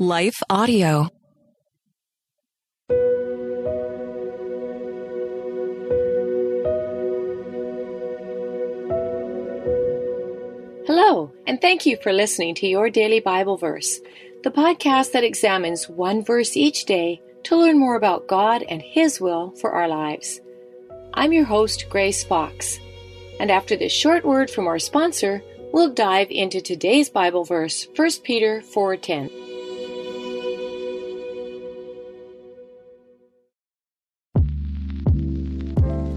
Life Audio. Hello, and thank you for listening to Your Daily Bible Verse, the podcast that examines one verse each day to learn more about God and His will for our lives. I'm your host, Grace Fox, and after this short word from our sponsor, we'll dive into today's Bible verse, 1 Peter 4:10.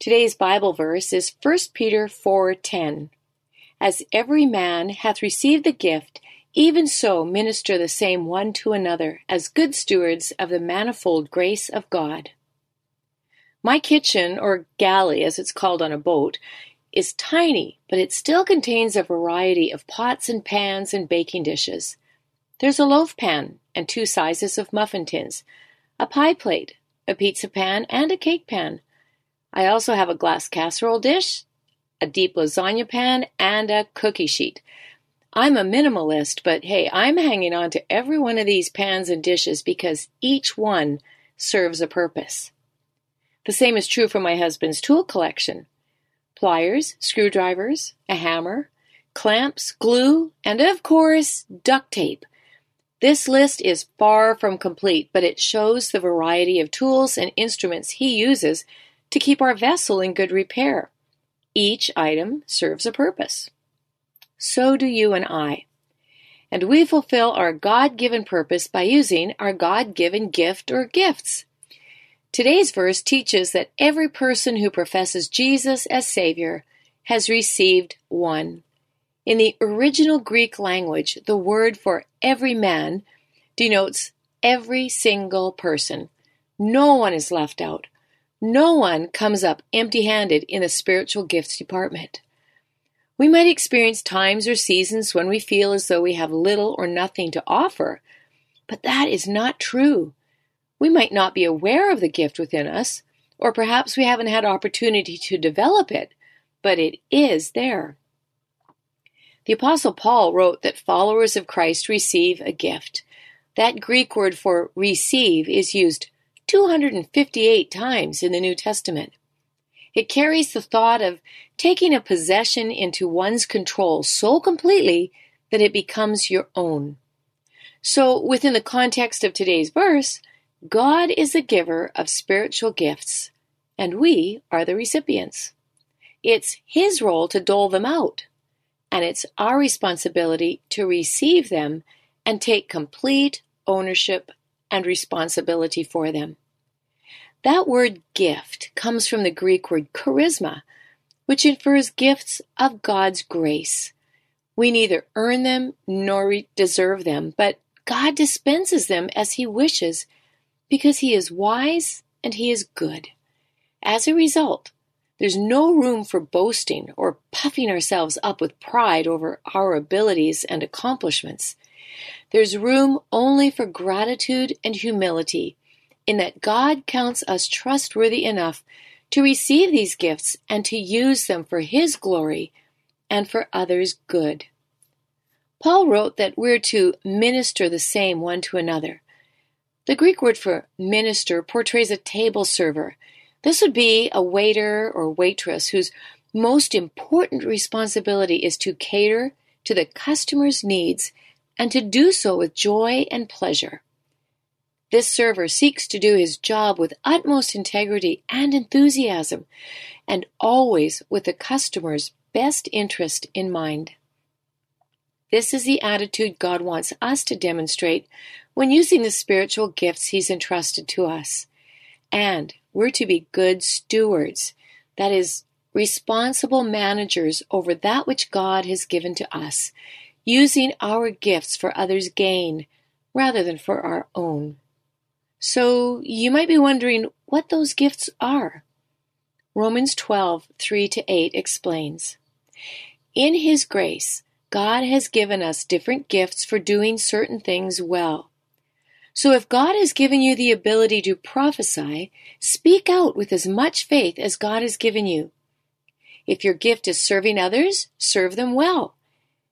Today's Bible verse is 1 Peter 4:10. As every man hath received the gift, even so minister the same one to another as good stewards of the manifold grace of God. My kitchen, or galley as it's called on a boat, is tiny, but it still contains a variety of pots and pans and baking dishes. There's a loaf pan and two sizes of muffin tins, a pie plate, a pizza pan, and a cake pan. I also have a glass casserole dish, a deep lasagna pan, and a cookie sheet. I'm a minimalist, but hey, I'm hanging on to every one of these pans and dishes because each one serves a purpose. The same is true for my husband's tool collection pliers, screwdrivers, a hammer, clamps, glue, and of course, duct tape. This list is far from complete, but it shows the variety of tools and instruments he uses to keep our vessel in good repair. Each item serves a purpose. So do you and I. And we fulfill our God given purpose by using our God given gift or gifts. Today's verse teaches that every person who professes Jesus as Savior has received one. In the original Greek language, the word for every man denotes every single person. No one is left out. No one comes up empty handed in the spiritual gifts department. We might experience times or seasons when we feel as though we have little or nothing to offer, but that is not true. We might not be aware of the gift within us, or perhaps we haven't had opportunity to develop it, but it is there. The Apostle Paul wrote that followers of Christ receive a gift. That Greek word for receive is used 258 times in the New Testament. It carries the thought of taking a possession into one's control so completely that it becomes your own. So, within the context of today's verse, God is the giver of spiritual gifts, and we are the recipients. It's His role to dole them out, and it's our responsibility to receive them and take complete ownership and responsibility for them. That word gift comes from the Greek word charisma, which infers gifts of God's grace. We neither earn them nor deserve them, but God dispenses them as He wishes because He is wise and He is good. As a result, there's no room for boasting or puffing ourselves up with pride over our abilities and accomplishments. There's room only for gratitude and humility in that God counts us trustworthy enough to receive these gifts and to use them for His glory and for others' good. Paul wrote that we're to minister the same one to another. The Greek word for minister portrays a table server. This would be a waiter or waitress whose most important responsibility is to cater to the customer's needs and to do so with joy and pleasure. This server seeks to do his job with utmost integrity and enthusiasm, and always with the customer's best interest in mind. This is the attitude God wants us to demonstrate when using the spiritual gifts He's entrusted to us. And we're to be good stewards, that is, responsible managers over that which God has given to us, using our gifts for others' gain rather than for our own. So you might be wondering what those gifts are. Romans 12, 3 to 8 explains. In His grace, God has given us different gifts for doing certain things well. So if God has given you the ability to prophesy, speak out with as much faith as God has given you. If your gift is serving others, serve them well.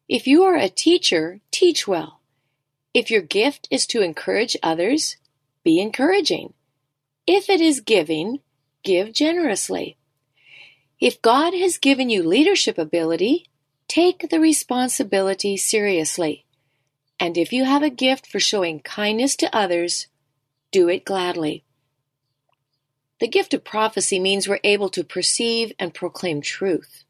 If you are a teacher, teach well. If your gift is to encourage others, be encouraging. If it is giving, give generously. If God has given you leadership ability, take the responsibility seriously. And if you have a gift for showing kindness to others, do it gladly. The gift of prophecy means we're able to perceive and proclaim truth.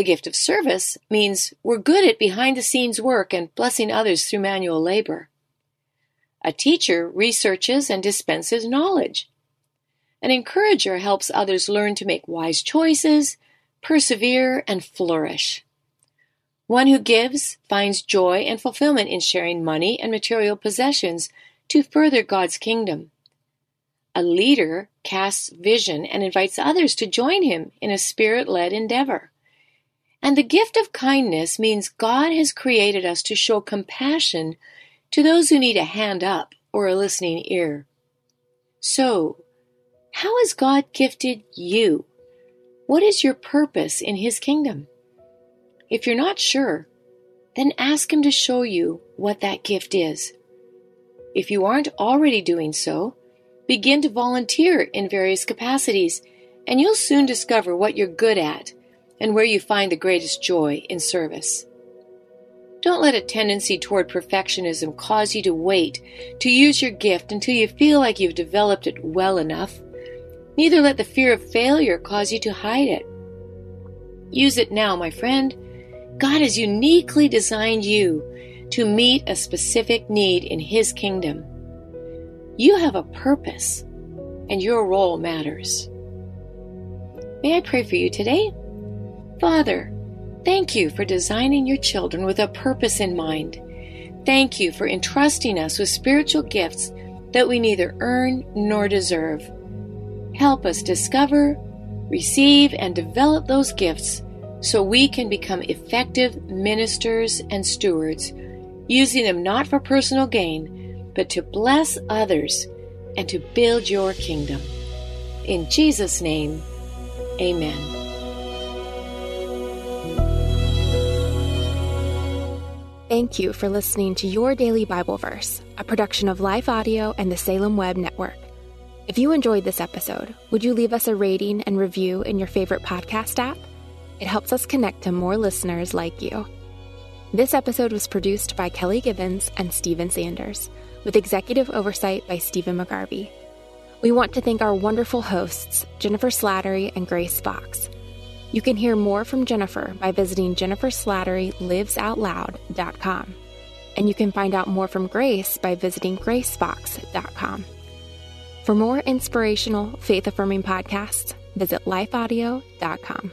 The gift of service means we're good at behind the scenes work and blessing others through manual labor. A teacher researches and dispenses knowledge. An encourager helps others learn to make wise choices, persevere, and flourish. One who gives finds joy and fulfillment in sharing money and material possessions to further God's kingdom. A leader casts vision and invites others to join him in a spirit led endeavor. And the gift of kindness means God has created us to show compassion to those who need a hand up or a listening ear. So, how has God gifted you? What is your purpose in His kingdom? If you're not sure, then ask Him to show you what that gift is. If you aren't already doing so, begin to volunteer in various capacities, and you'll soon discover what you're good at and where you find the greatest joy in service. Don't let a tendency toward perfectionism cause you to wait to use your gift until you feel like you've developed it well enough. Neither let the fear of failure cause you to hide it. Use it now, my friend. God has uniquely designed you to meet a specific need in His kingdom. You have a purpose, and your role matters. May I pray for you today? Father, thank you for designing your children with a purpose in mind. Thank you for entrusting us with spiritual gifts that we neither earn nor deserve. Help us discover, receive, and develop those gifts so we can become effective ministers and stewards, using them not for personal gain, but to bless others and to build your kingdom. In Jesus' name, amen. Thank you for listening to Your Daily Bible Verse, a production of Life Audio and the Salem Web Network. If you enjoyed this episode, would you leave us a rating and review in your favorite podcast app? It helps us connect to more listeners like you. This episode was produced by Kelly Gibbons and Stephen Sanders, with executive oversight by Stephen McGarvey. We want to thank our wonderful hosts, Jennifer Slattery and Grace Fox. You can hear more from Jennifer by visiting jenniferslatterylivesoutloud.com. And you can find out more from Grace by visiting gracefox.com. For more inspirational, faith affirming podcasts, visit lifeaudio.com.